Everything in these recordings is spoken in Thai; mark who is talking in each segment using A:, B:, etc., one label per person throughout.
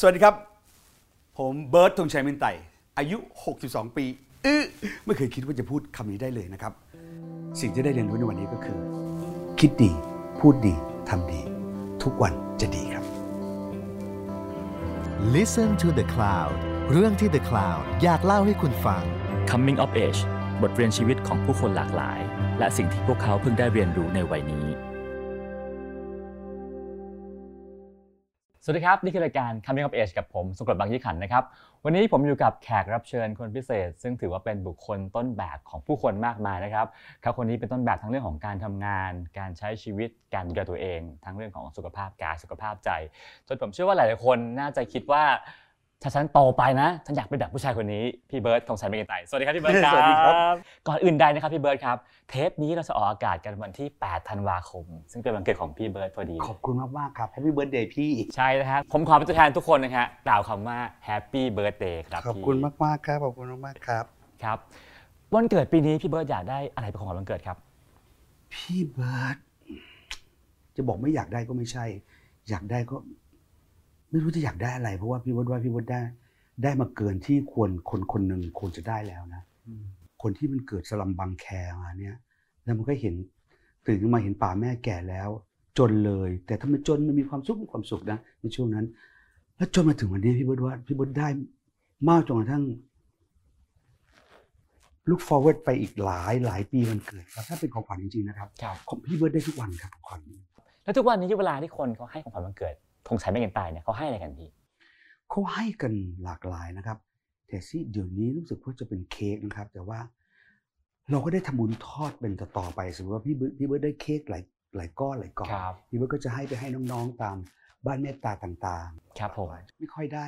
A: สวัสดีครับ ผมเบิร์ตธงชัยมินไตอายุ 62 ปีอื้อไม่เคยคิดว่าจะพูดคำนี้ได้เลยนะครับ สิ่งที่ได้เรียนรู้ในวันนี้ก็คือ คิดดี พูดดีทำดี ทุกวันจะดีครับ
B: Listen to the Cloud เรื่องที่ The Cloud อยากเล่าให้คุณฟัง
C: Coming of Age บทเรียนชีวิตของผู้คนหลากหลาย และสิ่งที่พวกเขาเพิ่งได้เรียนรู้ในวัยนี้ สวัสดีครับ นี่คือรายการ Coming of Age กับผมสุกรบางยี่ขันนะครับ วันนี้ผมอยู่กับแขกรับเชิญคนพิเศษ ซึ่งถือว่าเป็นบุคคลต้นแบบของผู้คนมากมายนะครับเขาคนนี้เป็นต้นแบบทั้งเรื่องของการทำงาน การใช้ชีวิตการดูแลตัวเอง ทั้งเรื่องของสุขภาพกายสุขภาพใจ จนผมเชื่อว่าหลายๆคนน่าจะคิดว่า ถ้าฉันโตไปนะฉันอยากเป็นแบบผู้ชายคนนี้พี่เบิร์ดธงชัยเมกันไตสวัสดีครับพี่เบิร์ดครับ
A: สวัสดีครับ
C: ก่อนอื่นใดนะครับพี่เบิร์ดครับ เทปนี้เราจะออกอากาศกันวันที่ 8 ธันวาคม ซึ่งเป็นวันเกิดของพี่เบิร์ดพอดี
A: ขอบคุณมากๆครับ Happy Birthday พี่
C: ใช่นะฮะผมขอเป็นตัวแทนทุกคนนะฮะกล่าวคำว่า Happy Birthday ครับ
A: ขอบ
C: พี่
A: คุณมากๆครับขอบคุณมากๆครับ
C: ครับวันเกิดปีนี้พี่เบิร์ดอยากได้อะไรเป็นของขวัญวันเกิดครับ
A: พี่เบิร์ตจะบอกไม่อยากได้ก็ไม่ใช่ อยากได้ก็ ไม่รู้จะอยากได้อะไร เพราะว่าพี่เบิร์ตว่าพี่เบิร์ตได้ ได้มาเกินที่ควรคนคนหนึ่งควรจะได้แล้วนะคนที่มันเกิดสลัมบังแคมาเนี่ย แล้วมันก็เห็นตื่นขึ้นมาเห็นป่าแม่แก่แล้ว จนเลย แต่ถ้ามันจนมันมีความสุขมีความสุขนะในช่วงนั้น แล้วจนมาถึงวันนี้พี่เบิร์ตว่าพี่เบิร์ตได้มากจนกระทั่ง look forward ไปอีกหลายหลายปีวันเกิดครับถ้าเป็นของขวัญจริงๆนะครับ
C: ครับ
A: ของพี่เบิร์ตได้ทุกวันครับของขวัญ
C: แล้วทุกวันนี้เวลาที่คนเขาให้ของขวัญวันเกิด ธงชัยเมกันไตเนี่ยเขาให้อะไรกันพี่
A: เขาให้กันหลากหลายนะครับ แต่ที่เดี๋ยวนี้รู้สึกว่าจะเป็นเค้กนะครับ แต่ว่าเราก็ได้ทำบุญทอดเป็นต่อๆไปสมมติว่าพี่เบิร์ดพี่เบิร์ดได้เค้กหลายหลายก้อนหลายก้อน
C: ครับ
A: พี่เบิร์ดก็จะให้ไปให้น้องๆตามบ้านเมตตาต่างๆ
C: ครับผม
A: ไม่ค่อยได้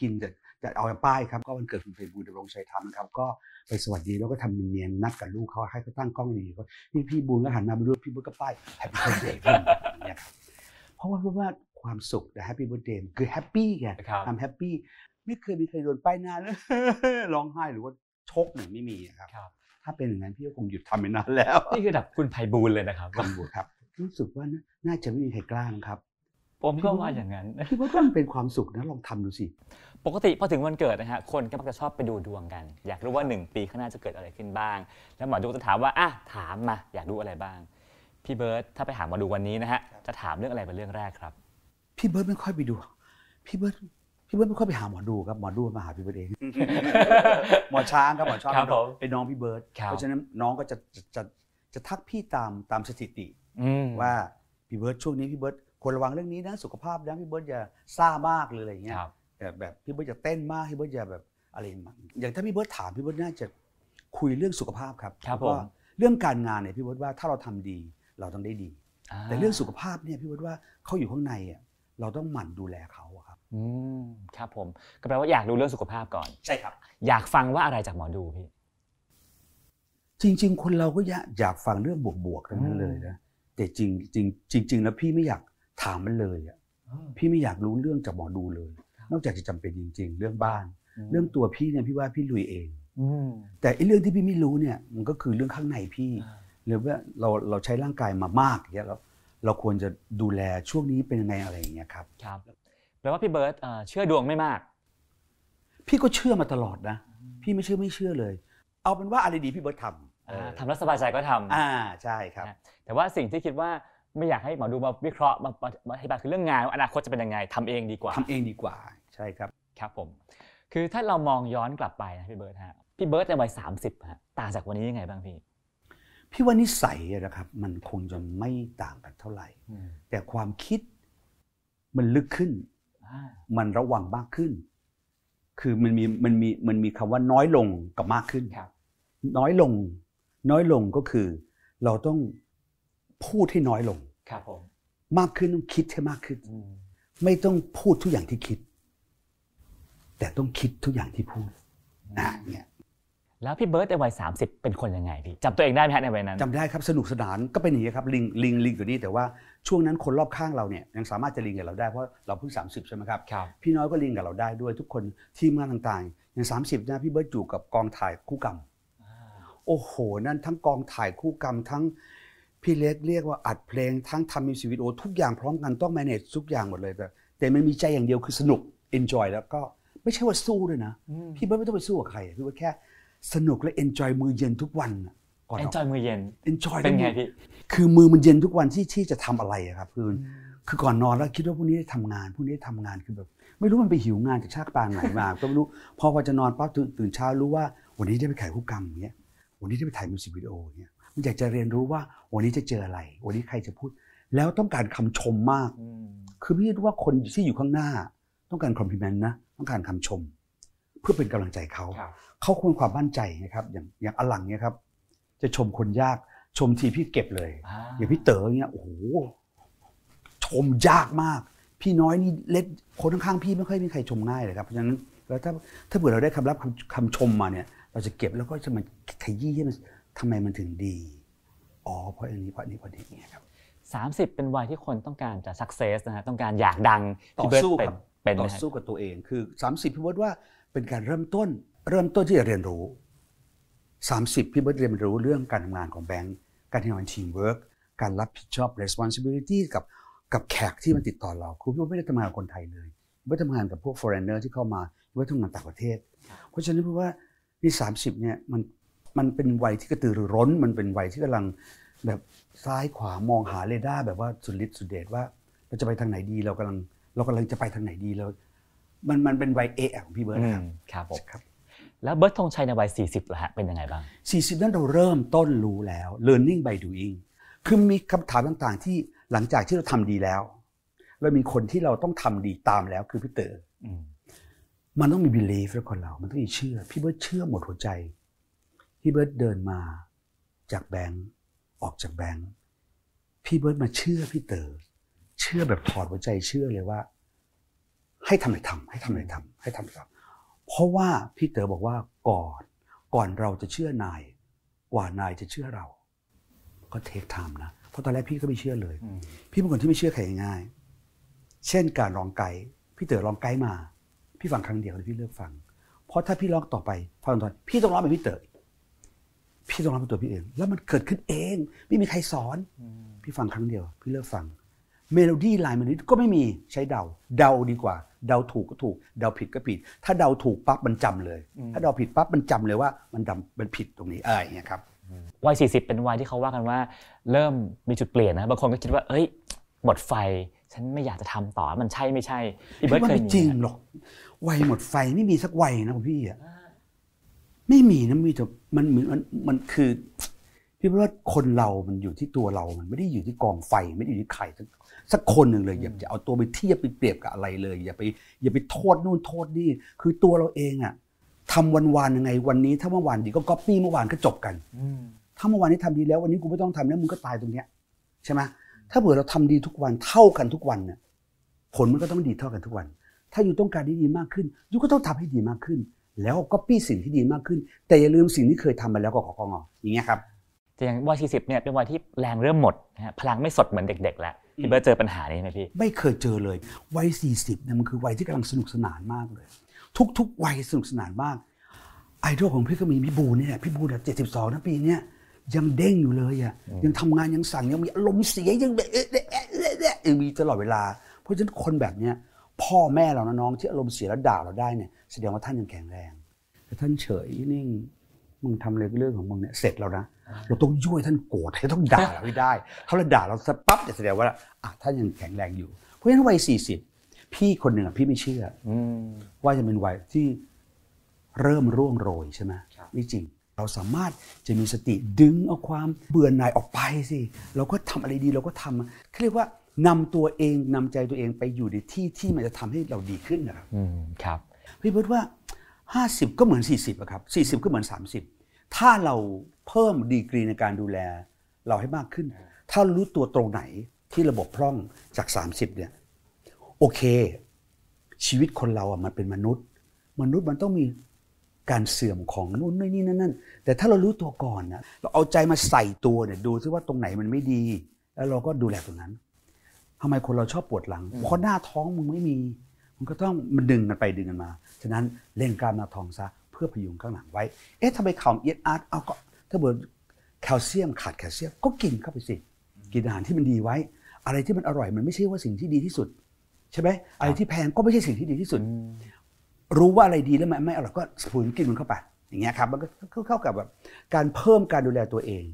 A: กินแต่แต่เอาป้ายครับก็วันเกิดคุณไพบูลย์ดำรงชัยธรรมนะครับ ก็ไปสวัสดีแล้วก็ทำเนียนๆนัดกับลูกเขาให้เขาตั้งกล้องดีก็พี่พี่บูลก็หันมาไปดูพี่บูลก็ป้าย Happy Birthdayเนี่ยครับเพราะว่าเพราะว่า ความสุขแต่ happy birthday คือ happy ไง
C: ครับ
A: ทำ happy ไม่เคยมีใครโดนป้ายหน้าเลยร้องไห้หรือว่าชกหนึ่งไม่มีอะครับ
C: ครับ
A: ถ้าเป็นอย่างนั้นพี่ก็คงหยุดทำไปนานแล้ว
C: นี่คือแบบคุณไพบูลย์เลยนะครับ
A: ทำบุญครับ รู้สึกว่าน่าน่าจะไม่มีใครกล้านะครับ
C: ผมก็ว่าอย่างนั้น
A: พี่ว่ามันเป็นความสุขนะลองทำดูสิ
C: ปกติพอถึงวันเกิดนะฮะคนก็มักจะชอบไปดูดวงกัน อยากรู้ว่า 1 ปีข้างหน้าจะเกิดอะไรขึ้นบ้าง แล้วหมอดูก็จะถามว่าอะถามมาอยากรู้อะไรบ้าง พี่เบิร์ดถ้าไปหาหมอดูวันนี้นะฮะจะถามเรื่องอะไรเป็นเรื่องแรกครับ
A: พี่เบิร์ดไม่ค่อยไปดู พี่เบิร์ดพี่เบิร์ดไม่ค่อยไปหาหมอดูครับหมอดูมาหาพี่เบิร์ดเองหมอช้างครับหมอช้าง
C: ครับผม
A: เป็นน้องพี่เบิร์ด
C: ครับ
A: เพราะฉะนั้นน้องก็จะจะจะจะทักพี่ตามตามสถิติ
C: อืม
A: ว่าพี่เบิร์ดช่วงนี้พี่เบิร์ดควรระวังเรื่องนี้นะสุขภาพนะพี่เบิร์ดอย่าซ่ามากเลยอะไรอย่างเงี้ย
C: ครับ
A: แบบแบบพี่เบิร์ดอย่าเต้นมากพี่เบิร์ดอย่าแบบอะไรอย่างเงี้ยอย่างถ้าพี่เบิร์ดถามพี่เบิร์ดน่าจะคุยเรื่องสุขภาพครับ
C: ครับ
A: แล้วก็
C: ผม
A: เรื่องการงานเนี่ยพี่เบิร์ดว่าถ้าเราทำดีเราต้องได้ดี แต่เรื่องสุขภาพเนี่ยพี่เบิร์ดว่าเขาอยู่ข้างในอะ เราต้องหมั่นดูแลเขาอะครับ
C: อืมครับผมก็แปลว่าอยากรู้เรื่องสุขภาพก่อน
A: ใช่ครับ
C: อยากฟังว่าอะไรจากหมอดูพี่
A: จริง ๆ คนเราก็อยากอยากฟังเรื่องบวกๆทั้งนั้นเลยนะแต่จริงจริงจริง ๆ แล้วพี่ไม่อยากถามมันเลยอะพี่ไม่อยากรู้เรื่องจากหมอดูเลย นอกจากจะจำเป็นจริง ๆ เรื่องบ้าน เรื่องตัวพี่เนี่ยพี่ว่าพี่ลุยเอง
C: อืม
A: แต่ไอ้เรื่องที่พี่ไม่รู้เนี่ยมันก็คือเรื่องข้างในพี่
C: อ่า
A: หรือว่าเราเราใช้ร่างกายมามากอย่างเงี้ยเรา เราควรจะดูแลช่วงนี้เป็นยังไงอะไรอย่างเงี้ยครับ
C: ครับแปลว่าพี่เบิร์ตเอ่อเชื่อดวงไม่มาก
A: พี่ก็เชื่อมาตลอดนะ พี่ไม่เชื่อไม่เชื่อเลย เอาเป็นว่าอะไรดีพี่เบิร์ตทำเออ
C: ทำแล้วสบายใจก็ทำ
A: อ่าใช่ครับ
C: นะแต่ว่าสิ่งที่คิดว่าไม่อยากให้หมอดูมาวิเคราะห์มามามาอธิบายคือเรื่องงานว่าอนาคตจะเป็นยังไงทำเองดีกว่า
A: ทำเองดีกว่าใช่ครับ
C: ครับผม คือถ้าเรามองย้อนกลับไปนะพี่เบิร์ตฮะพี่เบิร์ตในวัย30ฮะต่างจากวันนี้ยังไงบ้างพี่
A: พี่ว่านิสัยอะนะครับ มันคงจะไม่ต่างกันเท่าไหร่ แต่ความคิดมันลึกขึ้น
C: อ่า
A: มันระวังมากขึ้น คือมันมีมันมีมันมีคำว่าน้อยลงกับมากขึ้น
C: ครับ
A: น้อยลง น้อยลงก็คือ เราต้องพูดให้น้อยลง
C: ครับผม
A: มากขึ้นต้องคิดให้มากขึ้น
C: อืม
A: ไม่ต้องพูดทุกอย่างที่คิด แต่ต้องคิดทุกอย่างที่พูดนะเนี่ย
C: แล้วพี่เบิร์ตในวัย 30 เป็นคนยังไงพี่จำตัวเองได้ไหมฮะในวัยนั้น
A: จำได้ครับสนุกสนานก็เป็นอย่างนี้ครับลิงลิงลิงตัวนี้แต่ว่าช่วงนั้นคนรอบข้างเราเนี่ยยังสามารถจะลิงกับเราได้เพราะเราเพิ่ง 30 ใช่ไหมครับ
C: ครับ
A: พี่น้อยก็ลิงกับเราได้ด้วยทุกคนทีมงานต่างๆอย่าง30นะพี่เบิร์ตอยู่กับกองถ่ายคู่กรรมโอ้โห นั่นทั้งกองถ่ายคู่กรรมทั้งพี่เล็กเรียกว่าอัดเพลงทั้งทำมิวสิกวิดีโอทุกอย่างพร้อมกันต้อง manage ทุกอย่างหมดเลยแต่แต่มันมีใจอย่างเดียวคือสนุก enjoy แล้วก็ไม่ใช่ว่าสู้ด้วยนะ พี่เบิร์ดไม่ต้องไปสู้กับใครพี่เบิร์ดแค่ สนุกและ enjoy มือเย็นทุกวันน่ะก่อน
C: เอน
A: ออก
C: จอยมือเย็น
A: enjoy
C: เป็นไง
A: ทั้หมด
C: พี่
A: คือมือมันเย็นทุกวันที่ที่จะทำอะไรอะครับคืออคือก่อนนอนแล้วคิดว่าพรุ่งนี้ได้ทำงานพรุ่งนี้ได้ทำงานคือแบบ ไม่รู้มันไปหิวงานจากชาติปางไหนมา ก็ไม่รู้พอพอจะนอนปั๊บตื่นตื่นเช้ารู้ว่าวันนี้ได้ไปขายคู่กรรมอย่างเงี้ยวันนี้ได้ไปถ่ายมิวสิกวิดีโออย่างเงี้ยมันอยากจะเรียนรู้ว่าวันนี้จะเจออะไร วันนี้ใครจะพูด แล้วต้องการคำชมมาก คือพี่ว่าคนที่อยู่ข้างหน้า ต้องการคอมพลีเมนต์นะต้องการคำชม เพื่อเป็นกำลังใจเขา
C: ครับ
A: เขาควรความมั่นใจนะครับอย่างอย่างอลังเนี่ยครับ จะชมคนยากชมทีพี่เก็บเลย
C: อ่า
A: อย่างพี่เต๋อเนี่ยโอ้โหชมยากมาก พี่น้อยนี่เล็ดคนข้างๆพี่ไม่ค่อยมีใครชมง่ายเลยครับเพราะฉะนั้นแล้วถ้าถ้าเผื่อเราได้คำรับคำคำชมมาเนี่ย เราจะเก็บแล้วก็จะมาขยี้ให้มันทำไมมันถึงดีอ๋อเพราะอันนี้เพราะอันนี้เพราะอันนี้เนี่ยครับ
C: สามสิบเป็นวัยที่คนต้องการจะสักเซสนะฮะต้องการอยากดัง
A: ต่อ
C: พี่เบิร์ต
A: สู้
C: เป็น
A: ครับ
C: เป็นไห
A: ต่
C: ม
A: อ
C: ฮะ
A: สู้กับตัวเอง คือ 30พี่เบิร์ดว่าเป็นการเริ่มต้น เริ่มต้นที่จะเรียนรู้ 30 พี่เบิร์ดเรียนรู้เรื่องการทำงานของแบงก์การทำงานทีมเวิร์กการรับผิดชอบ responsibility กับกับแขกที่มันติดต่อเราคือพี่เบิร์ดไม่ได้ทำงานกับคนไทยเลยพี่เบิร์ดทำงานกับพวก foreigner ที่เข้ามาพี่เบิร์ดทำงานต่างประเทศ เพราะฉะนั้นพี่ว่านี่ 30 เนี่ยมันมันเป็นวัยที่กระตือรือร้น มันเป็นวัยที่กำลังแบบซ้ายขวามองหาเรดาร์แบบว่าสุดฤทธิ์สุดเดชว่า เราจะไปทางไหนดีเรากำลังเรากำลังจะไปทางไหนดีเรา มันมันเป็นวัยเอะของพี่เบิร์ด
C: อื
A: นะค
C: ม
A: รับ
C: ครับผม
A: ครับ
C: แล้วเบิร์ตธงชัยในวัย 40ล่ะฮะเป็นยังไงบ้าง
A: 40 นั้นเราเริ่มต้นรู้แล้ว learning by doing คือมีคำถามต่างๆ ที่หลังจากที่เราทำดีแล้วเรามีคนที่เราต้องทำดีตามแล้วคือพี่เต๋อ
C: อืม
A: มันต้องมี belief แล้วคนเรา มันต้องมีเชื่อ พี่เบิร์ดเชื่อหมดหัวใจ พี่เบิร์ดเดินมาจากแบงค์ออกจากแบงค์พี่เบิร์ดมาเชื่อพี่เต๋อเชื่อแบบถอดหัวใจเชื่อเลยว่า ให้ทำอะไรทำให้ทำอะไรทำให้ทำอะไรทำ เพราะว่าพี่เต๋อบอกว่าก่อนก่อนเราจะเชื่อนาย กว่านายจะเชื่อเรา ก็เทคไทม์นะเพราะตอนแรกพี่ก็ไม่เชื่อเลย
C: อืม
A: พี่เป็นคนที่ไม่เชื่อใครง่ายๆเช่นการร้องไกด์พี่เต๋อร้องไกด์มา พี่ฟังครั้งเดียวแล้วพี่เลิกฟัง เพราะถ้าพี่ร้องต่อไปฟังตอนพี่ต้องร้องเป็นพี่เต๋อพี่ต้องร้องเป็นตัวพี่เอง แล้วมันเกิดขึ้นเอง ไม่มีใครสอน พี่ฟังครั้งเดียว พี่เลิกฟัง melody line มันนี้ก็ไม่มีใช้เดา เดาดีกว่า เดาถูกก็ถูก เดาผิดก็ผิด ถ้าเดาถูกปั๊บมันจำเลย ถ้าเดาผิดปั๊บมันจำเลยว่ามันดำมันผิดตรงนี้อะไรอย่างเงี้ยครับ
C: วัย40 เป็นวัยที่เขาว่ากันว่า เริ่มมีจุดเปลี่ยนนะบางคนก็คิดว่า เอ้ยหมดไฟฉันไม่อยากจะทำต่อมันใช่ไม่ใช่พี่
A: พี่
C: เบิร์ด
A: ว่า
C: เคย
A: ไม่
C: มี
A: จริง
C: ไหม
A: หรอกวัยหมดไฟไม่มีสักวัยนะคุณพี่อะไม่มีนะมีแต่มันเหมือนมันมันคือ พี่ว่าคนเรามันอยู่ที่ตัวเรา มันไม่ได้อยู่ที่กองไฟ ไม่ได้อยู่ที่ใครสักสักคนหนึ่งเลยอย่าจะเอาตัวไปเทียบไปเปรียบกับอะไรเลย อย่าไป อย่าไปโทษนู่นโทษนี่คือตัวเราเองอะทำวันวานยังไง วันนี้ถ้าเมื่อวานดีก็ก๊อปปี้เมื่อวานก็จบกัน
C: อืม
A: ถ้าเมื่อวานนี้ทำดีแล้ว วันนี้กูไม่ต้องทำแล้วมึงก็ตายตรงเนี้ยใช่ไหมถ้าเผื่อเราทำดีทุกวันเท่ากันทุกวันเนี่ยผลมันก็ต้องดีเท่ากันทุกวัน ถ้าอยู่ต้องการที่ดีมากขึ้นยูก็ต้องทำให้ดีมากขึ้น แล้วก็ปี้สิ่งที่ดีมากขึ้น แต่อย่าลืมสิ่งที่เคยทำมาแล้วก็ขอกองออย่างเงี้ยครับ
C: แต่อย่างวัย40เนี่ยเป็นวัยที่แรงเริ่มหมดนะฮะพลังไม่สดเหมือนเด็ก ๆ แล้วพี่เบิร์ตเจอปัญหานี้ไหมพี่
A: ไม่เคยเจอเลยวัย40เนี่ยมันคือวัยที่กำลังสนุกสนานมากเลย ทุกๆวัยสนุกสนานมากไอดอลของพี่ก็มีพี่บูนเนี่ยพี่บูนเจ็ดสิบสองนะปีเนี้ยยังเด้งอยู่เลยอะยังทำงานยังสั่งยังมีอารมณ์เสียยังแบบเอ๊ะเอ๊ะเอ๊ะเอ๊ะเอ๊ะเอ๊ะมีตลอดเวลา เพราะฉะนั้นคนแบบเนี้ยพ่อแม่เรานะน้องที่อารมณ์เสียแล้วด่าเราได้เนี่ยแสดงว่าท่านยังแข็งแรงแต่ท่านเฉยนิ่ง มึงทำอะไรก็เรื่องของมึงเนี่ยเสร็จแล้วนะเราต้องยุ่ยท่านโกรธให้ต้องด่าเราให้ได้ถ้าเราด่าเราสะปั๊บเนี่ยแสดงว่าอะท่านยังแข็งแรงอยู่ เพราะฉะนั้นวัยสี่สิบพี่คนหนึ่งอะพี่ไม่เชื่อ
C: อืม
A: ว่าจะเป็นวัยที่เริ่มร่วงโรยใช่ไหม
C: ครับ
A: ไม่จริงเราสามารถจะมีสติดึงเอาความเบื่อหน่ายออกไปสิเราก็ทำอะไรดีเราก็ทำเขาเรียกว่านำตัวเองนำใจตัวเองไปอยู่ในที่ที่มันจะทำให้เราดีขึ้นนะครับ
C: อืมครับ
A: พี่เบิร์ดว่า 50 ก็เหมือน 40อะครับ40 ก็เหมือน 30 ถ้าเราเพิ่มดีกรีในการดูแลเราให้มากขึ้น ถ้ารารู้ตัวตรงไหนที่ระบบพร่องจาก 30เนี่ยโอเค ชีวิตคนเราอะมันเป็นมนุษย์ มนุษย์มันต้องมีการเสื่อมของนู่นนี่นั่นนั่นแต่ถ้าเรารู้ตัวก่อนนะเราเอาใจมาใส่ตัวเนี่ยดูซิว่าตรงไหนมันไม่ดี แล้วเราก็ดูแลตรงนั้นทำไมคนเราชอบปวดหลังเพราะหน้าท้องมึงไม่มี มันก็ต้องมันดึงกันไปดึงกันมา ฉะนั้นเล่นกล้ามหน้าท้องซะเพื่อพยุงข้างหลังไว้ เอ๊ะทำไมเข่าเอียดอาร์ตเอาก็ถ้าเบิดแคลเซียมขาดแคลเซียมก็กินเข้าไปสิ กินอาหารที่มันดีไว้ อะไรที่มันอร่อยมันไม่ใช่ว่าสิ่งที่ดีที่สุด ใช่ไหมอะไรที่แพงก็ไม่ใช่สิ่งที่ดีที่สุด รู้ว่าอะไรดีแล้วมันไม่อร่อยก็ฝืนกินมันเข้าไปอย่างเงี้ยครับมันก็เข้ากับแบบการเพิ่มการดูแลตัวเอง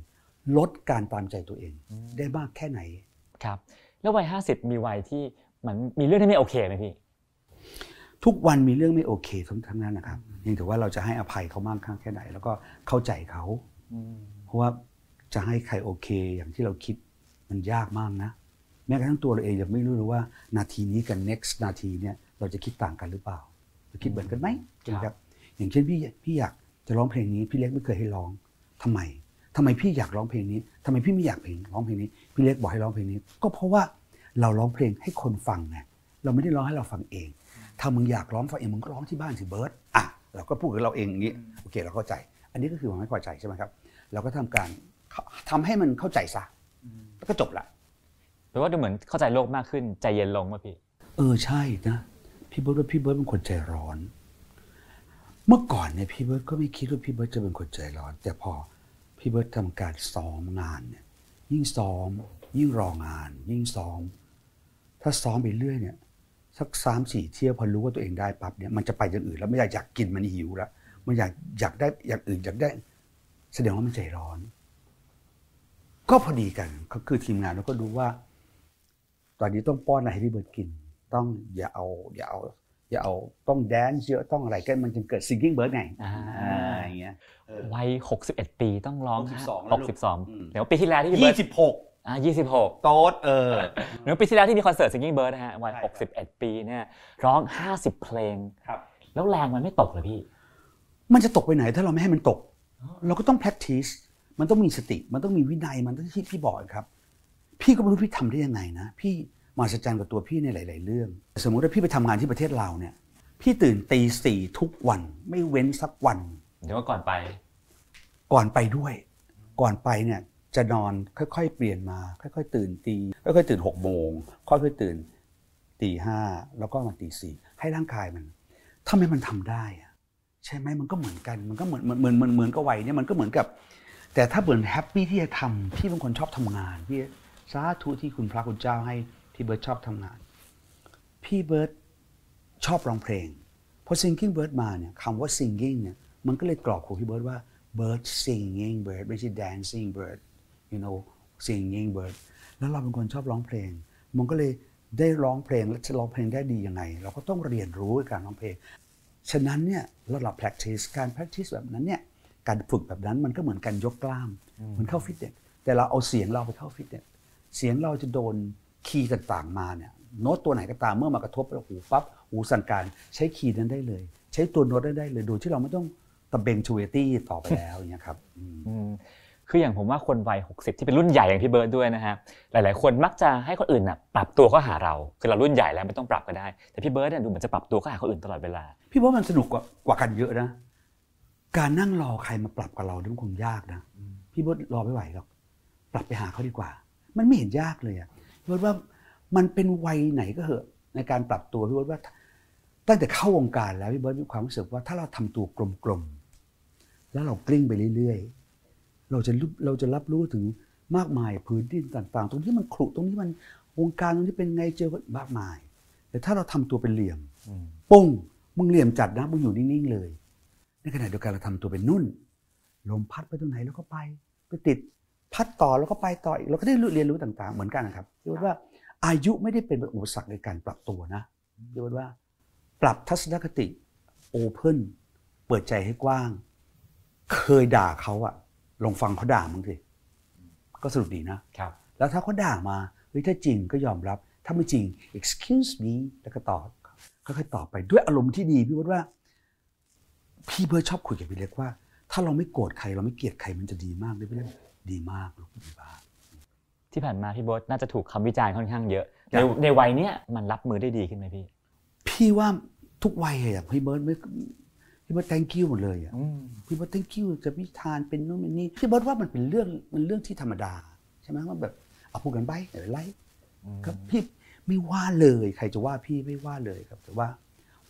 A: ลดการตามใจตัวเอง ได้มากแค่ไหน
C: ครับ แล้ววัยห้าสิบมีวัยที่มันมีเรื่องที่ไม่โอเคไหมพี่
A: ทุกวันมีเรื่องไม่โอเคทั้งทั้งนั้นนะครับยังแต่ว่าเราจะให้อภัยเขามากข้างแค่ไหน แล้วก็เข้าใจเขาเพราะว่าจะให้ใครโอเค อย่างที่เราคิดมันยากมากนะ แม้กระทั่งตัวเราเองยังไม่รู้เลยว่า นาทีนี้กับ next นาทีเนี่ยเราจะคิดต่างกันหรือเปล่าจะคิดเหมือนกันไหมนะครับ อย่างเช่นพี่พี่อยากจะร้องเพลงนี้ พี่เล็กไม่เคยให้ร้องทำไมทำไมพี่อยากร้องเพลงนี้ทำไมพี่ไม่อยากเพลงร้องเพลงนี้ พี่เล็กบอกให้ร้องเพลงนี้ ก็เพราะว่าเราร้องเพลงให้คนฟังไงเราไม่ได้ร้องให้เราฟังเอง ถ้ามึงอยากร้องฟังเองมึงก็ร้องที่บ้านสิเบิร์ตอะเราก็พูดกับเราเองอย่างนี้โอเคเราเข้าใจ อันนี้ก็คือความไม่พอใจใช่ไหมครับ เราก็ทำการทำให้มันเข้าใจซะแล้วก็จบละ
C: แปลว่าดูเหมือนเข้าใจโลกมากขึ้นใจเย็นลงป่ะพี่
A: เออใช่นะพี่เบิร์ตว่าพี่เบิร์ตเป็นคนใจร้อน เมื่อก่อนเนี่ยพี่เบิร์ตก็ไม่คิดว่าพี่เบิร์ตจะเป็นคนใจร้อน แต่พอพี่เบิร์ตทำการซ้อมงานเนี่ยยิ่งซ้อม ยิ่งรองาน ยิ่งซ้อม ถ้าซ้อมไปเรื่อยเนี่ย สักสามสี่เที่ยวพอรู้ว่าตัวเองได้ปั๊บเนี่ยมันจะไปอย่างอื่นแล้วไม่อยากอยากกินมันหิวแล้วมันอยากอยากได้อย่างอื่นอยากได้ แสดงว่ามันใจร้อน ก็พอดีกันก็คือทีมงานเราก็ดูว่า ตอนนี้ต้องป้อนอะไรให้พี่เบิร์ดกิน ต้องอย่าเอา อย่าเอา อย่าเอาต้องแดนซ์เยอะต้องอะไรกันมันจึงเกิด singing bird ไง
C: อ่า
A: อย่างเงี้ย
C: วัย61ปีต้องร้อง
A: 62แล้วลูกอืม
C: 62เดี๋ยวปีที่แล้วที่พี่
A: ยี่
C: เบิร์ด
A: สิบหก
C: อ่า26
A: โต๊ดเออ
C: เดี๋ยวปีที่แล้วที่มีคอนเสิร์ต Singing Bird นะฮะวัย
A: ใช่ครับ
C: 61 ปีเนี่ยร้อง 50 เพลง
A: ครับ
C: แล้วแรงมันไม่ตกเลยพี่
A: มันจะตกไปไหนถ้าเราไม่ให้มันตก เราก็ต้อง practice มันต้องมีสติ มันต้องมีวินัย มันต้องที่พี่บอกครับ พี่ก็ไม่รู้พี่ทำได้ยังไงนะ พี่มหัศจรรย์กับตัวพี่ในหลาย ๆ เรื่อง สมมุติว่าพี่ไปทำงานที่ประเทศลาวเนี่ย พี่ตื่นตีสี่ทุกวัน ไม่เว้นสักวัน
C: เดี๋ยวว่าก่อนไป
A: ก่อนไปด้วย ก่อนไปเนี่ย จะนอนค่อยๆ เปลี่ยนมา ค่อยๆ ตื่นตีค่อยๆตื่นหกโมงค่อยๆตื่นตีห้าแล้วก็มาตีสี่ให้ร่างกายมันทำไม่มันทำได้อะใช่ไหมมันก็เหมือนกันมันก็เหมือนเหมือนเหมือนเหมือนกับวัยเนี่ยมันก็เหมือนกับ แต่ถ้าเหมือน happy ที่จะทำพี่เป็นคนชอบทำงานพี่สาธุที่คุณพระคุณเจ้าให้พี่เบิร์ดชอบทำงาน พี่เบิร์ดชอบร้องเพลงพอ singing bird มาเนี่ยคำว่า singing เนี่ยมันก็เลยกรอบของพี่เบิร์ดว่า bird singing bird ไม่ใช่ dancing bird you know singing bird แล้วเราเป็นคนชอบร้องเพลง มันก็เลยได้ร้องเพลง และจะร้องเพลงได้ดียังไง เราก็ต้องเรียนรู้การร้องเพลง ฉะนั้นเนี่ยเราเรา practice การ practice แบบนั้นเนี่ยการฝึกแบบนั้นมันก็เหมือนการยกกล้ามเหมือนเข้าฟิตเนสแต่เราเอาเสียงเราไปเข้าฟิตเนสเสียงเราจะโดนคีย์ต่างๆมาเนี่ยโน้ตตัวไหนก็ตามเมื่อมากระทบแล้วหูปั๊บหูสั่งการใช้คีย์นั้นได้เลย ใช้ตัวโน้ตได้ได้เลยโดยที่เราไม่ต้องตะเบงชูเวตี้ต่อไปแล้วอย่างเงี้ยครับอืม
C: อืม คืออย่างผมว่าคนวัย60 ที่เป็นรุ่นใหญ่อย่างพี่เบิร์ดด้วยนะฮะหลาย ๆ คนมักจะให้คนอื่นน่ะปรับตัวเข้าหาเราคือเรารุ่นใหญ่แล้วไม่ต้องปรับก็ได้ แต่พี่เบิร์ดเนี่ยดูเหมือนจะปรับตัวเข้าหาคนอื่นตลอดเวลา
A: พี่ว่ามันสนุกกว่ากว่ากันเยอะนะ การนั่งรอใครมาปรับกับเราเนี่ยมันคงยากนะพี่เบิร์ดรอไม่ไหวหรอกปรับไปหาเขาดีกว่า มันไม่เห็นยากเลยอะพี่เบิร์ดว่ามันเป็นวัยไหนก็เหอะในการปรับตัวพี่เบิร์ดว่า ตั้งแต่เข้าวงการแล้วพี่เบิร์ดมีความรู้สึกว่าถ้าเราทำตัวกลมๆแล้วเรากลิ้งไปเรื่อยๆ เราจะรู้เราจะรับรู้ถึงมากมายพื้นที่ต่างๆ ตรงที่มันขรุตรงที่มันวงการตรงที่เป็นไงเจอมากมาย แต่ถ้าเราทำตัวเป็นเหลี่ยมปุ้งมึงเหลี่ยมจัดนะมึงอยู่นิ่งๆเลย ในขณะเดียวกันเราทำตัวเป็นนุ่น ลมพัดไปตรงไหนแล้วก็ไป ไปติดพัดต่อแล้วก็ไปต่ออีกเราก็ได้เรียนรู้ต่างๆ เหมือนกันนะครับพี่ว่าอายุไม่ได้เป็นอุปสรรคในการปรับตัวนะพี่ว่า ปรับทัศนคติโอเพนเปิดใจให้กว้าง เคยด่าเขาอะ ลองฟังเขาด่ามึงสิก็สนุกดีนะ
C: ครับ
A: แล้วถ้าเขาด่ามาเฮ้ยถ้าจริงก็ยอมรับ ถ้าไม่จริง excuse me แล้วก็ตอบก็ค่อยๆตอบไปด้วยอารมณ์ที่ดีพี่ว่า พี่เบิร์ดชอบคุยกับพี่เล็กว่า ถ้าเราไม่โกรธใครเราไม่เกลียดใครมันจะดีมากเลยพี่เล็กดีมากลูกดีมาก
C: ที่ผ่านมาพี่เบิร์ดน่าจะถูกคำวิจารณ์ค่อนข้างเยอะ
A: ครั
C: ใน
A: บ
C: ในวัยเนี้ยมันรับมือได้ดีขึ้นไหมพี่
A: พี่ว่าทุกวัยอะพี่เบิร์ดไม่ พี่เบิร์ด thank you หมดเลยอะ
C: อืม
A: พี่เบิร์ด thank you จะพิธานเป็นนู่นเป็นนี่พี่เบิร์ดว่ามันเป็นเรื่องมันเรื่องที่ธรรมดา ใช่ไหมว่าแบบเอาพูดกันไปเดี๋ยวไล่ครับพี่ไม่ว่าเลย ใครจะว่าพี่ไม่ว่าเลยครับ แต่ว่า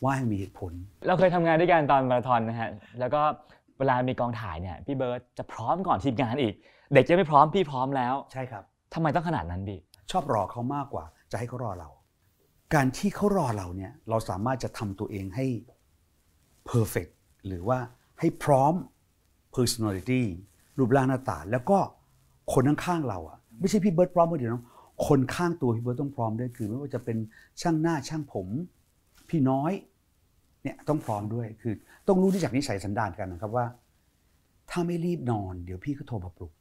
A: ว่าให้มีเหตุผล
C: เราเคยทำงานด้วยกันตอนมาราธอนนะฮะแล้วก็เวลามีกองถ่ายเนี่ยพี่เบิร์ดจะพร้อมก่อนทีมงานอีก เด็กจะไม่พร้อมพี่พร้อมแล้ว
A: ใช่ครับ
C: ทำไมต้องขนาดนั้นพี่
A: ชอบรอเขามากกว่า จะให้เขารอเรา การที่เขารอเราเนี่ยเราสามารถจะทำตัวเองให้ perfect หรือว่าให้พร้อม personality รูปร่างหน้าตา แล้วก็คนข้างๆเราอะไม่ใช่พี่เบิร์ดพร้อมคนเดียวนะคนข้างตัวพี่เบิร์ดต้องพร้อมด้วยคือ ไม่ว่าจะเป็นช่างหน้าช่างผม พี่น้อยเนี่ยต้องพร้อมด้วยคือ ต้องรู้ที่จากนิสัยสันดานกันนะครับว่า ถ้าไม่รีบนอน เดี๋ยวพี่ก็โทรมาปลุก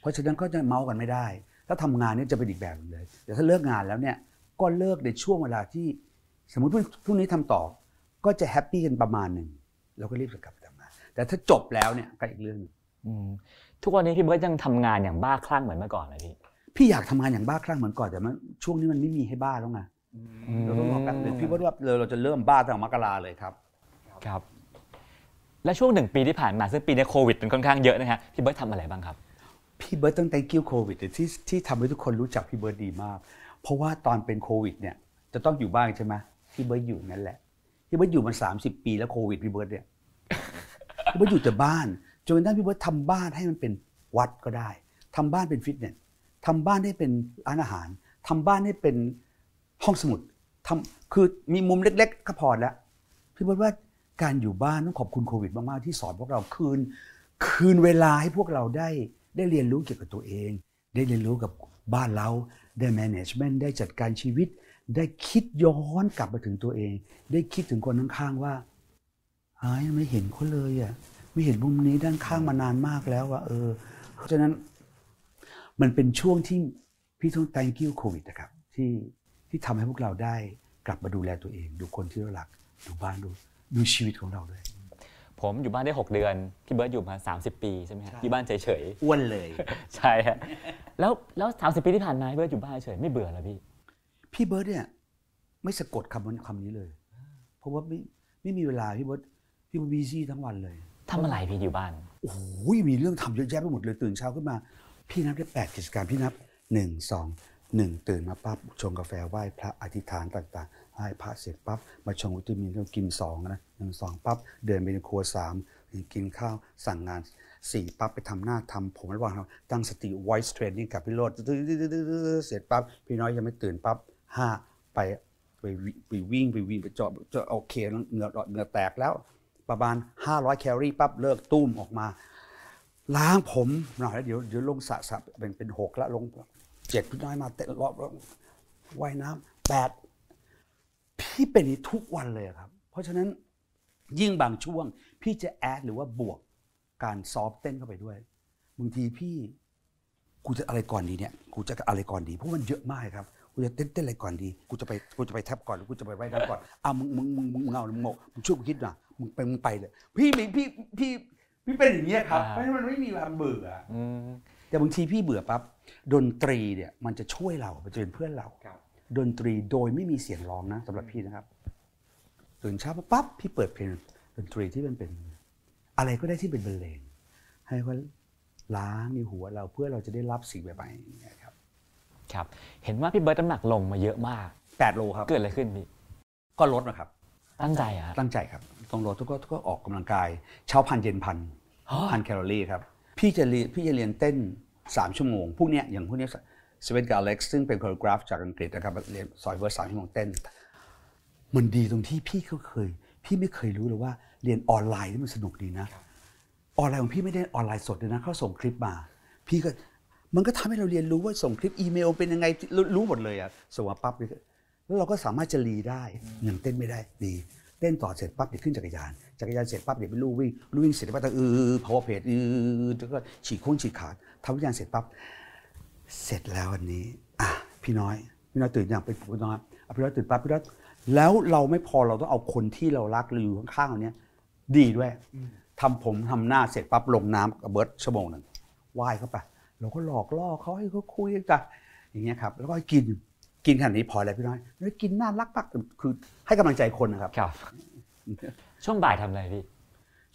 A: เพราะฉะนั้นก็จะเมาส์กันไม่ได้ ถ้าทำงานเนี่ยจะเป็นอีกแบบเลยแต่ถ้าเลิกงานแล้วเนี่ยก็เลิกในช่วงเวลาที่ สมมติพรุ่งพรุ่งนี้ทำต่อ ก็จะแฮปปี้กันประมาณหนึ่งแล้วก็รีบจะกลับไปทำงานแต่ถ้าจบแล้วเนี่ยก็อีกเรื่องหนึ่ง
C: อืมทุกวันนี้พี่เบิร์ตยังทำงานอย่างบ้าคลั่งเหมือนเมื่อก่อนเลยพี่
A: พี่อยากทำงานอย่างบ้าคลั่งเหมือนก่อนแต่มันช่วงนี้มันไม่มีให้บ้าแล้วไงเราต้องรอแป๊บหนึ่งพี่ว่าเราเราจะเริ่มบ้าตั้งแต่มกราเลยครับ
C: ครับ และช่วงหนึ่งปีที่ผ่านมาซึ่งปีนี้โควิดเป็นค่อนข้างเยอะนะฮะพี่เบิร์ดทำอะไรบ้างครับ
A: พี่เบิร์ดต้อง thank you โควิดที่ที่ทำให้ทุกคนรู้จักพี่เบิร์ดดีมาก เพราะว่าตอนเป็นโควิดเนี่ยจะต้องอยู่บ้านใช่ไหมพี่เบิร์ดอยู่นั่นแหละ พี่เบิร์ดอยู่มาสามสิบปีแล้วโควิดพี่เบิร์ดเนี่ยพี่เบิร์ดอยู่แต่บ้านจนกระทั่งพี่เบิร์ตทำบ้านให้มันเป็นวัดก็ได้ทำบ้านเป็นฟิตเนสทำบ้านให้เป็นร้านอาหารทำบ้านให้เป็นห้องสมุดทำคือมีมุมเล็ก ๆ ก็พอแล้วพี่เบิร์ตว่าการอยู่บ้านต้องขอบคุณโควิดมาก ๆ ที่สอนพวกเราคืน คืนเวลาให้พวกเราได้ได้เรียนรู้เกี่ยวกับตัวเอง ได้เรียนรู้กับบ้านเราได้ management ได้จัดการชีวิต ได้คิดย้อนกลับมาถึงตัวเอง ได้คิดถึงคนข้างๆว่าหายไม่เห็นเขาเลยอะไม่เห็นมุมนี้ด้านข้างมานานมากแล้วอะเออเพราะฉะนั้นมันเป็นช่วงที่พี่ต้อง thank you โควิดนะครับ ที่ที่ทำให้พวกเราได้กลับมาดูแลตัวเอง ดูคนที่เรารัก ดูบ้านดูดูชีวิตของเราด้วย
C: ผมอยู่บ้านได้ 6 เดือน พี่เบิร์ตอยู่มา 30 ปีใช่ไหมฮะ
A: ใช่
C: อยู่บ้านเฉย
A: อ้วนเลย
C: ๆใช่ฮะแล้วแล้วสามสิบปีที่ผ่านมาพี่เบิร์ตอยู่บ้านเฉยๆไม่เบื่อเหรอพี่
A: พี่เบิร์ดเนี่ย ไม่สะกดคำคำนี้เลย เพราะว่าไม่ไม่มีเวลาพี่เบิร์ดพี่เบิร์ด busy ทั้งวันเลย
C: ทำอะไรพี่อยู่บ้าน
A: โอ้โหมีเรื่องทำเยอะแยะไปหมดเลยตื่นเช้าขึ้นมา พี่นับได้แปดกิจการพี่นับหนึ่งสองหนึ่งตื่นมาปั๊บชงกาแฟไหว้พระอธิษฐานต่างๆไหว้พระเสร็จปั๊บมาชงวิตามินแล้วกินสองนะหนึ่งสองปั๊บเดินไปในครัวสามกินข้าวสั่งงานสี่ปั๊บไปทำหน้าทำผมระหว่างทำตั้งสติ voice training กับพี่โรดเสร็จปั๊บพี่น้อยยังไม่ตื่นปั๊บ ห้าไปไปวิไปวิ่งไปวิ่งไปจอดจะโอเคเหงื่อเหงื่อแตกแล้ว ประมาณ 500 แคลอรี่ปั๊บเลิกตุ้มออกมา ล้างผมหน่อยแล้วเดี๋ยวเดี๋ยวลงสระสระเป็นเป็นหกแล้วลงเจ็ดพี่น้อยมาเตะรอบรว่ายน้ำแปดพี่เป็นนี้ทุกวันเลยครับ เพราะฉะนั้นยิ่งบางช่วง พี่จะแอดหรือว่าบวกการซอฟเต้นเข้าไปด้วยบางทีพี่กูจะอะไรก่อนดีเนี่ยกูจะอะไรก่อนดีเพราะมันเยอะมากครับ กูจะเต้นเต้นอะไรก่อนดี กูจะไปกูจะไปแท็บก่อนหรือกูจะไปไว้น้ำก่อนอะมึงมึงมึงมึงมึงเอามึงโมมึงช่วยกูคิดหน่อยมึงไปมึงไปเลยพี่มีพี่พี่พี่เป็นอย่างเงี้ยครับ
C: อ่า
A: เพราะฉะนั้นมันไม่มีความเบื่อ
C: อืม
A: แต่บางทีพี่เบื่อปั๊บดนตรีเนี่ยมันจะช่วยเรามันจะเป็นเพื่อนเราดนตรีโดยไม่มีเสียงร้องนะสำหรับพี่นะครับตื่นเช้ามาปั๊บพี่เปิดเพลงดนตรีที่มันเป็น อะไรก็ได้ที่เป็นบรรเลงให้เขาล้างในหัวเราเพื่อเราจะได้รับสิ่งแบบๆอย่างเงี้ย ครับ
C: ครับเห็นว่าพี่เบิร์ดน้ำหนักลงมาเยอะมาก
A: แปดโลครับ
C: เกิดอะไรขึ้นพี่
A: ก็ลดนะครับ
C: ตั้งใจอะครับ
A: ตั้งใจครับต้องลดทุกก็ก็ออกกำลังกาย เช้าพันเย็นพัน
C: อ๋อ
A: พันแคลอรี่ครับพี่จะเรียนพี่จะเรียนเต้น 3 ชั่วโมงพวกเนี้ยอย่างพวกเนี้ยสเวนกับอเล็กซ์ซึ่งเป็น choreograph จากอังกฤษนะครับเรียนซอยเวอร์สามชั่วโมงเต้น มันดีตรงที่พี่เขาเคย พี่ไม่เคยรู้เลยว่าเรียนออนไลน์นี่มันสนุกดีนะ ออนไลน์ของพี่ไม่ได้ออนไลน์สดเลยนะเขาส่งคลิปมา พี่ก็ มันก็ทำให้เราเรียนรู้ว่าส่งคลิปอีเมลเป็นยังไงรู้รู้หมดเลยอะส่งมาปั๊บแล้วเราก็สามารถจะรีได้ยังเต้นไม่ได้ดีเต้นต่อเสร็จปั๊บเดี๋ยวขึ้นจักรยาน จักรยานเสร็จปั๊บเดี๋ยวไปลู่วิ่งลู่วิ่งเสร็จปั๊บต้องเออ power plate เออแล้วก็ฉีกโค้งฉีกขาดทำทุกอย่างเสร็จปั๊บเสร็จแล้ววันนี้อะพี่น้อยพี่น้อยตื่นอย่างเป็นพี่น้อยอะพี่น้อยตื่นปั๊บพี่น้อยแล้วเราไม่พอเราต้องเอาคนที่เรารักหรืออยู่ข้างๆเราเนี้ยดีด้วยทำผมทำหน้าเสร็จปั๊บลงน้ำกับเบิร์ตชั่วโมงหนึ่งว่ายเข้าไป เราก็หลอกล่อเขาให้เขาคุยกันอย่างเงี้ยครับแล้วก็ให้กินกินขนาดนี้พอแล้วพี่น้อยแล้วกินน่ารักปักคือให้กำลังใจคนนะครับ
C: ครับ ช่วงบ่ายทำอะไรพี่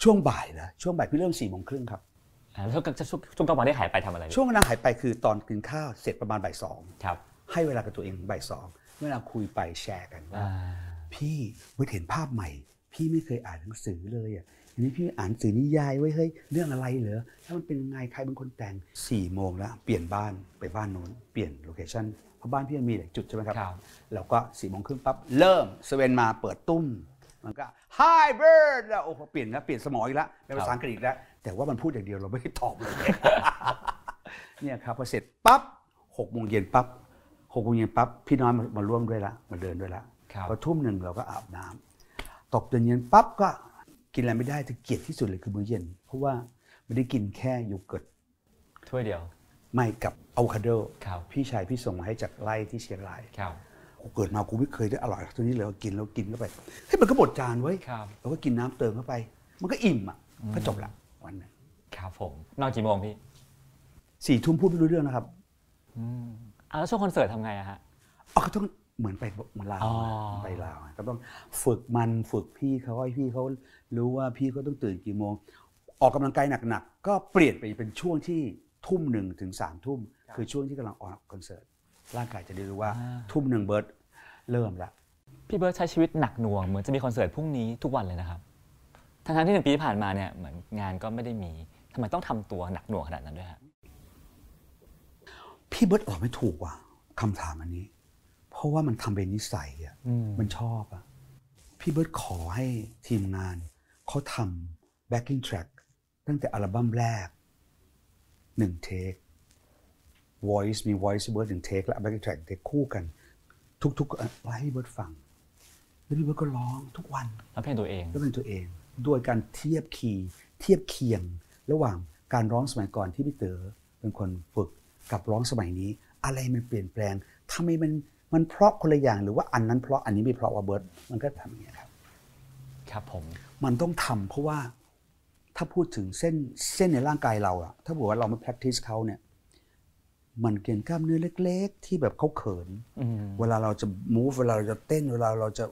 A: ช่วงบ่ายนะช่วงบ่ายพี่เริ่มสี่โมงครึ่งครับ
C: อ่าแล้วช่วงช่วงช่วงกลางวันได้หายไปทำอะไรพี่
A: ช่วงเวลาหายไปคือตอนกินข้าวเสร็จประมาณบ่ายสอง
C: ครับ
A: ให้เวลากับตัวเองบ่ายสองเวลาคุยไปแชร์กันว่า
C: อ่า
A: พี่เมื่อเห็นภาพใหม่ พี่ไม่เคยอ่านหนังสือเลยอะ ทีนี้พี่อ่านหนังสือนิยายไว้เฮ้ยเรื่องอะไรเหรอถ้ามันเป็นยังไงใครเป็นคนแต่งสี่โมงแล้วเปลี่ยนบ้านไปบ้านโน้นเปลี่ยนโลเคชั่นเพราะบ้านพี่มันมีหลายจุดใช่ไหมครับ
C: ครับ
A: แล้วก็สี่โมงครึ่งปั๊บเริ่มสเวนมาเปิดตุ้มมันก็ Hi bird แล้วโอ้โหเปลี่ยนแล้วเปลี่ยนสมองอีกแล้วเป็นภาษาอังกฤษอีกแล้วแต่ว่ามันพูดอย่างเดียวเราไม่ได้ตอบเลยเนี่ยครับพอเสร็จปั๊บหกโมงเย็นปั๊บหกโมงเย็นปั๊บพี่น้อยมามาร่วมด้วยละมาเดินด้วยละ
C: ครับ
A: พอทุ่มหนึ่งเราก็อาบน้ำตกตอนเย็นปั๊บก็ กินอะไรไม่ได้จะเกลียดที่สุดเลยคือมื้อเย็น เพราะว่าไม่ได้กินแค่โยเกิร์ต
C: ถ้วยเดียว
A: ไม่กับอะโวคาโด
C: ครับ
A: พี่ชายพี่ส่งมาให้จากไร่ที่เชียงราย
C: ครับ
A: กูเกิดมากูไม่เคยได้อร่อยตัวนี้เลยกินแล้วกินเข้าไปเฮ้ยมันก็หมดจานไว้ย
C: ครับ
A: เราก็กินน้ำเติมเข้าไป มันก็อิ่มอะก็จบละวันหนึง
C: ครับผมนอนกี่โมงพี่
A: สี่ทุ่มพูดไม่รู้เรื่องนะครับ
C: อืมอะแล้วช่วงคอนเสิร์ตทำไงอะฮะ
A: อ๋อก็ต้อง เหมือนไปมาลาว
C: อ๋อ
A: ไปลาวก็ต้องฝึกมันฝึกพี่เขาให้พี่เขารู้ว่าพี่เขาต้องตื่นกี่โมง ออกกำลังกายหนักๆก็เปลี่ยนไปเป็นช่วงที่ทุ่มหนึ่งถึงสามทุ่ม คือช่วงที่กำลังออกคอนเสิร์ตร่างกายจะได้รู้ว่าทุ่มหนึ่งเบิร์ดเริ่มละ
C: พี่เบิร์ดใช้ชีวิตหนักหน่วงเหมือนจะมีคอนเสิร์ตพรุ่งนี้ทุกวันเลยนะครับทั้งๆที่หนึ่งปีที่ผ่านมาเนี่ยเหมือนงานก็ไม่ได้มีทำไมต้องทำตัวหนักหน่วงขนาดนั้นด้วยฮะ
A: พี่เบิร์ตตอบไม่ถูกว่ะคำถามอันนี้ เพราะว่ามันทำเป็นนิสัยอะ
C: อืม
A: มันชอบอะพี่เบิร์ตขอให้ทีมงานเขาทำ backing track ตั้งแต่อัลบั้มแรกหนึ่งเทค voice มี voice พี่เบิร์ตหนึ่งเทคและ backing track เทคคู่กัน ทุกๆอันไว้ให้พี่เบิร์ตฟัง แล้วพี่เบิร์ตก็ร้องทุกวัน
C: แล้วเพลงตัวเอง
A: ก็เป็นตัวเองโดยการเทียบคีย์เทียบเคียง ระหว่างการร้องสมัยก่อนที่พี่เต๋อเป็นคนฝึกกับร้องสมัยนี้ อะไรมันเปลี่ยนแปลงทำไมมัน มันเพราะคนละอย่างหรือว่าอันนั้นเพราะอันนี้ไม่เพราะว่าเบิร์ดมันก็ทำอย่างนี้ครับ
C: ครับผม
A: มันต้องทำเพราะว่าถ้าพูดถึงเส้นเส้นในร่างกายเราอะถ้าบอกว่าเราไม่ practice เขาเนี่ย มันเกี่ยนกล้ามเนื้อเล็ก ๆ ที่แบบเขาเขิน
C: อืม
A: เวลาเราจะ move เวลาเราจะเต้น เวลาเราจะ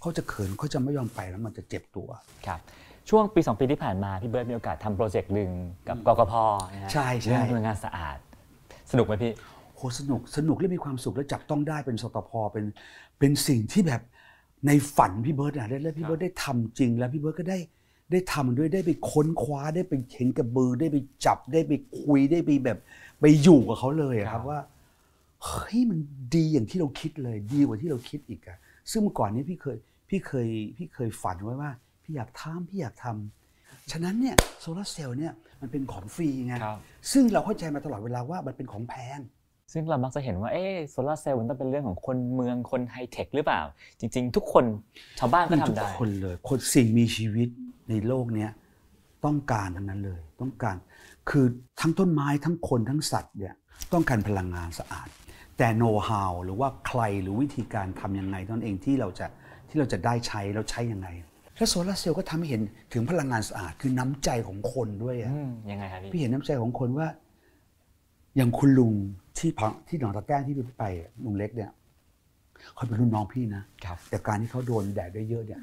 A: เขาจะเขินเขาจะไม่ยอมไปแล้วมันจะเจ็บตัว
C: ครับ ช่วงปี 2 ปีที่ผ่านมา พี่เบิร์ดมีโอกาสทำโปรเจกต์หนึ่งกับกกพนะฮะ
A: ใช่ใช่
C: เรื่องพลังงานสะอาด สนุกไหมพี่
A: โหสนุกสนุกและมีความสุขและจับต้องได้เป็นสตพเป็นเป็นสิ่งที่แบบในฝันพี่เบิร์ดอะแล้วพี่เบิร์ดได้ทำจริง แล้วพี่เบิร์ดก็ได้ได้ทำด้วยได้ไปค้นคว้าได้ไปเห็นกับมือ ได้ไปจับได้ไปคุยได้ไปแบบไปอยู่กับเขาเลยอะค
C: ครั
A: รับบว่าเฮ้ยมันดีอย่างที่เราคิดเลย ดีกว่าที่เราคิดอีกอะซึ่งเมื่อก่อนนี้พี่เคยพี่เคยพี่เคยฝันไว้ว่า พี่อยากทำพี่อยากทำฉะนั้นเนี่ยโซลาร์เซลล์เนี่ยมันเป็นของฟรีไง
C: ครับ
A: ซึ่งเราเข้าใจมาตลอดเวลาว่ามันเป็นของแพง
C: ซึ่งเรามักจะเห็นว่าเอ๊โซลาร์เซลล์มันต้องเป็นเรื่องของคนเมืองคนไฮเทคหรือเปล่า จริง ๆ ทุกคนชาวบ้านก็
A: มัน
C: ทำได้ทุก
A: คนเลย คนสิ่งมีชีวิตในโลกเนี้ยต้องการทั้งนั้นเลย ต้องการ คือทั้งต้นไม้ทั้งคนทั้งสัตว์เนี่ยต้องการพลังงานสะอาด แต่โน้ต how หรือว่าใครหรือวิธีการทำยังไงนั่นเองที่เราจะที่เราจะได้ใช้แล้วใช้ยังไงและโซลาร์เซลล์ก็ทำให้เห็นถึงพลังงานสะอาดคือน้ำใจของคนด้วยอะ
C: อืมยังไงครับพี่
A: พี่เห็นน้ำใจของคนว่า อย่างคุณลุงที่พังที่หนองตะแก้งที่พี่ไปอะลุงเล็กเนี่ยเขาเป็นรุ่นน้องพี่นะ
C: ครับ
A: แต่การที่เขาโดนแดดได้เยอะเนี่ย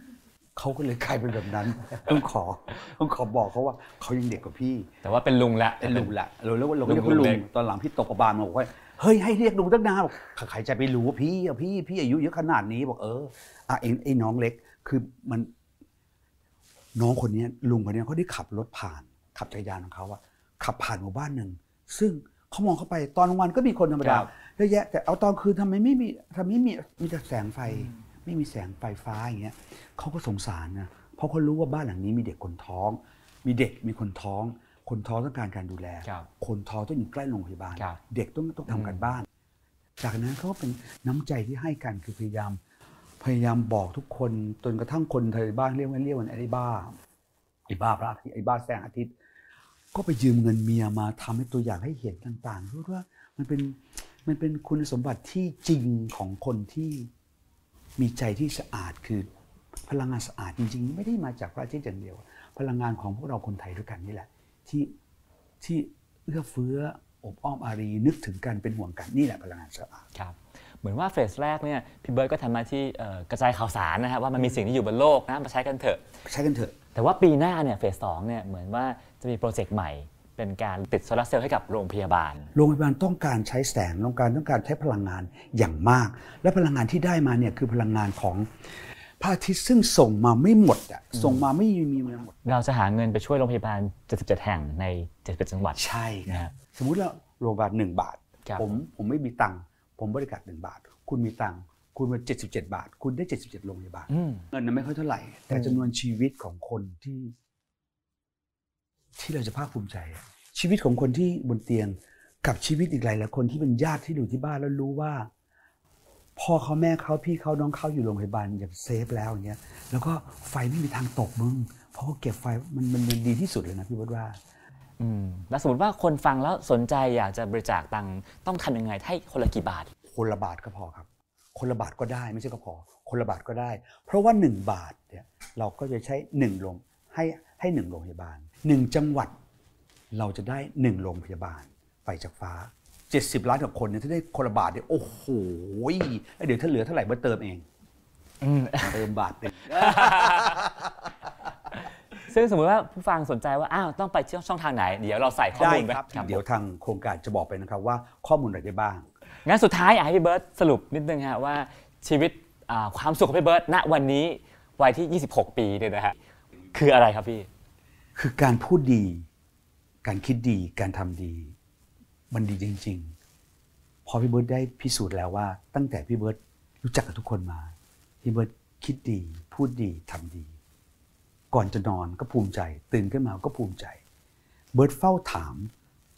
A: เขาก็เลยกลายเป็นแบบนั้น ต้องขอต้องขอบอกเขาว่าเขายังเด็กกว่าพี่
C: แต่ว่าเป็นลุงละ
A: เป็นลุงแหละเราเรียกว่าเราก็เรียก
C: ลุ
A: ว่างลุ
C: เล็
A: ง
C: ก
A: ตอนหลังพี่ตกกระบาลมาบอกว่าเฮ้ยให้เรียกลุงตั้งนานบอกใครจะไปรู้ว่าพี่อะพี่พี่อายุเยอะขนาดนี้บอกเอออะเองไอ้น้องเล็กคือมัน น้องคนเนี้ยลุงคนเนี้ยเขาได้ขับรถผ่าน ขับจักรยานของเขาอะขับผ่านหมู่บ้านหนึ่งซึ่ง เขามองเข้าไปตอนกลางวันก็มีคนธรรมดา
C: ครับ
A: เยอะแยะแต่เอาตอนคืนทำไมไม่มีทำไมไม่มีมีแต่แสงไฟ ไม่มีแสงไฟฟ้าอย่างเงี้ยเขาก็สงสารนะเพราะเขารู้ว่าบ้านหลังนี้มีเด็กคนท้อง มีเด็กมีคนท้อง คนท้องต้องการการดูแล
C: ครับ
A: คนท้องต้องอยู่ใกล้โรงพยาบาล
C: ครับ
A: เด็กต้องต้องทำกันบ้าน จากนั้นเขาก็เป็นน้ำใจที่ให้กันคือพยายาม พยายามบอกทุกคนจนกระทั่งคนไทยบ้านเรียกว่าเรียกว่าไอ้บ้าไอ้บ้าพระอาทิตย์ไอ้บ้าแสงอาทิตย์ ก็ไปยืมเงินเมียมาทำให้ตัวอย่างให้เห็นต่างๆเพราะว่ามันเป็นมันเป็นคุณสมบัติที่จริงของคนที่มีใจที่สะอาดคือพลังงานสะอาดจริง ๆ ไม่ได้มาจากพระอาทิตย์อย่างเดียว พลังงานของพวกเราคนไทยด้วยกันนี่แหละ ที่ที่เอื้อเฟื้ออบอ้อมอารีนึกถึงกันเป็นห่วงกันนี่แหละพลังงานสะอาด
C: ครับเหมือนว่าเฟสแรกเนี่ยพี่เบิร์ดก็ทำหน้าที่เอ่อกระจายข่าวสารนะฮะว่ามันมีสิ่งที่อยู่บนโลกนะมาใช้กันเถอะ
A: ใช้กันเถอะ
C: แต่ว่าปีหน้าเนี่ยเฟสสองเนี่ยเหมือนว่า จะมีโปรเจกต์ใหม่ เป็นการติดโซลาร์เซลล์ให้กับโรงพยาบาล
A: โรงพยาบาลต้องการใช้แสงต้องการต้องการใช้พลังงานอย่างมาก และพลังงานที่ได้มาเนี่ยคือพลังงานของพระอาทิตย์ซึ่งส่งมาไม่หมดอะส่งมาไม่มีมาหมด
C: เราจะหาเงินไปช่วยโรงพยาบาล 77 แห่งใน71จังหวัด
A: ใช่ค
C: นะ
A: รั
C: ฮะ
A: บสมมุติเราโรงพยาบาลหนึ่งบาท
C: ครับ
A: ผมผมไม่มีตังค์ผมบริการหนึ่งบาท คุณมีตังค์คุณมา77 บาท คุณได้ 77 โรงพยาบาล
C: อืม
A: เงินนั้นไม่ค่อยเท่าไหร่ แต่
C: อืม
A: จำนวนชีวิตของคนที่ ที่เราจะภาคภูมิใจอะชีวิตของคนที่บนเตียงกับชีวิตอีกหลายหลายคนที่เป็นญาติที่อยู่ที่บ้านแล้วรู้ว่าพ่อเขาแม่เขาพี่เขาน้องเขาอยู่โรงพยาบาลอย่างเซฟแล้วอย่างเงี้ยแล้วก็ไฟไม่มีทางตกมึงเพราะเขาเก็บไฟมันมันมันดีที่สุดเลยนะพี่วดว่า
C: อืมแล้วสมมติว่าคนฟังแล้วสนใจอยากจะบริจาคตังค์ต้องทำยังไงให้คนละกี่บาท
A: คนละบาทก็พอครับ คนละบาทก็ได้ไม่ใช่ก็พอ คนละบาทก็ได้ เพราะว่าหนึ่งบาทเนี่ยเราก็จะใช้หนึ่งโรงให้ให้หนึ่งโรงพยาบาล หนึ่งจังหวัดเราจะได้หนึ่งโรงพยาบาลไฟจากฟ้า 70 ล้านกับคนเนี่ยถ้าได้คนละบาทเนี่ยโอ้โหแล้วเดี๋ยวถ้าเหลือเท่าไหร่มาเติมเอง
C: อืม
A: เติมบาทหนึ่ง
C: ซึ่งสมมติว่าผู้ฟังสนใจว่าอ้าวต้องไปที่ช่องทางไหน เดี๋ยวเราใส่ข้อ
A: ได้
C: มูลไว้
A: ครับ
C: ครับ
A: เดี๋ยวทางโครงการจะบอกไปนะครับว่าข้อมูลอะไรได้บ้าง
C: งั้นสุดท้ายอยากให้พี่เบิร์ตสรุปนิดนึงฮะว่าชีวิตอ่าความสุขของพี่เบิร์ตณวันนี้วัยที่ 26 ปีเนี่ยนะฮะคืออะไรครับพี่
A: คือการพูดดี การคิดดี การทำดี มันดีจริง ๆ พอพี่เบิร์ดได้พิสูจน์แล้วว่า ตั้งแต่พี่เบิร์ดรู้จักกับทุกคนมา พี่เบิร์ดคิดดี พูดดีทำดี ก่อนจะนอนก็ภูมิใจ ตื่นขึ้นมาก็ภูมิใจ เบิร์ดเฝ้าถาม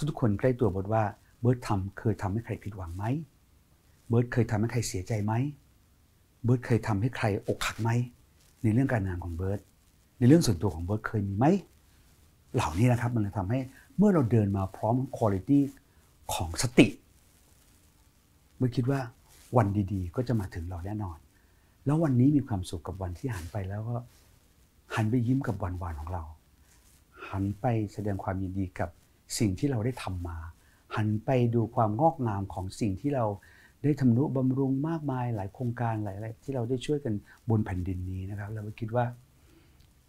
A: ทุกๆคนใกล้ตัวเบิร์ดว่าเบิร์ดทำเคยทำให้ใครผิดหวังไหมเบิร์ดเคยทำให้ใครเสียใจไหมเบิร์ดเคยทำให้ใครอกหักไหมในเรื่องการงานของเบิร์ดในเรื่องส่วนตัวของเบิร์ดเคยมีไหม เหล่านี้นะครับ มันเลยทำให้เมื่อเราเดินมาพร้อมคุณภาพของสติ เมื่อคิดว่าวันดีๆ ก็จะมาถึงเราแน่นอน แล้ววันนี้มีความสุขกับวันที่หันไปแล้วก็หันไปยิ้มกับวันวานของเรา หันไปแสดงความยินดีกับสิ่งที่เราได้ทำมา หันไปดูความงอกงามของสิ่งที่เราได้ทำนุบำรุงมากมายหลายโครงการหลายๆที่เราได้ช่วยกันบนแผ่นดินนี้นะครับเราก็คิดว่า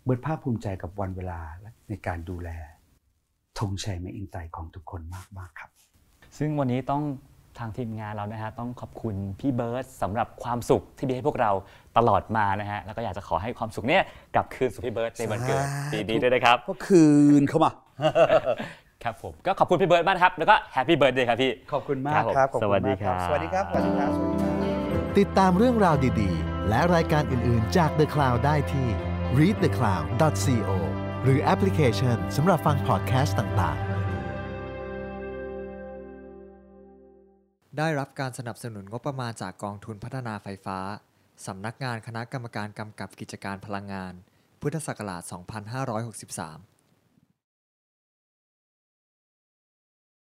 A: เบิร์ดภาคภูมิใจกับวันเวลาในการดูแลธงชัย แมคอินไตย์ของทุกคนมากมากๆครับ
C: ซึ่งวันนี้ต้องทางทีมงานเรานะฮะต้องขอบคุณพี่เบิร์ดสำหรับความสุขที่มีให้พวกเราตลอดมานะฮะแล้วก็อยากจะขอให้ความสุขเนี้ยกลับคืนสู่พี่เบิร์ดในวันเกิด
A: สาธุ
C: ปีนี้ด้วยนะครับ
A: ก็คืนเข้ามา
C: ครับผมก็ขอบคุณพี่เบิร์ดมากนะครับ แล้วก็ happy birthday ครับพี่
A: ขอบคุณมาก
C: ครับผม
A: ครับขอบคุณ
C: สวัสดี
A: มาก
C: ครับ
A: สวัสดีครับ สวัสดีครับ สวัสดีครับ
B: ติดตามเรื่องราวดีๆ และรายการอื่นๆจาก The Cloud ได้ที่ readthecloud.co หรือแอปพลิเคชันสำหรับฟังพอดแคสต์ต่างๆ
D: ได้รับการสนับสนุนงบประมาณจากกองทุนพัฒนาไฟฟ้า สำนักงานคณะกรรมการกำกับกิจการพลังงาน พุทธศักราช 2563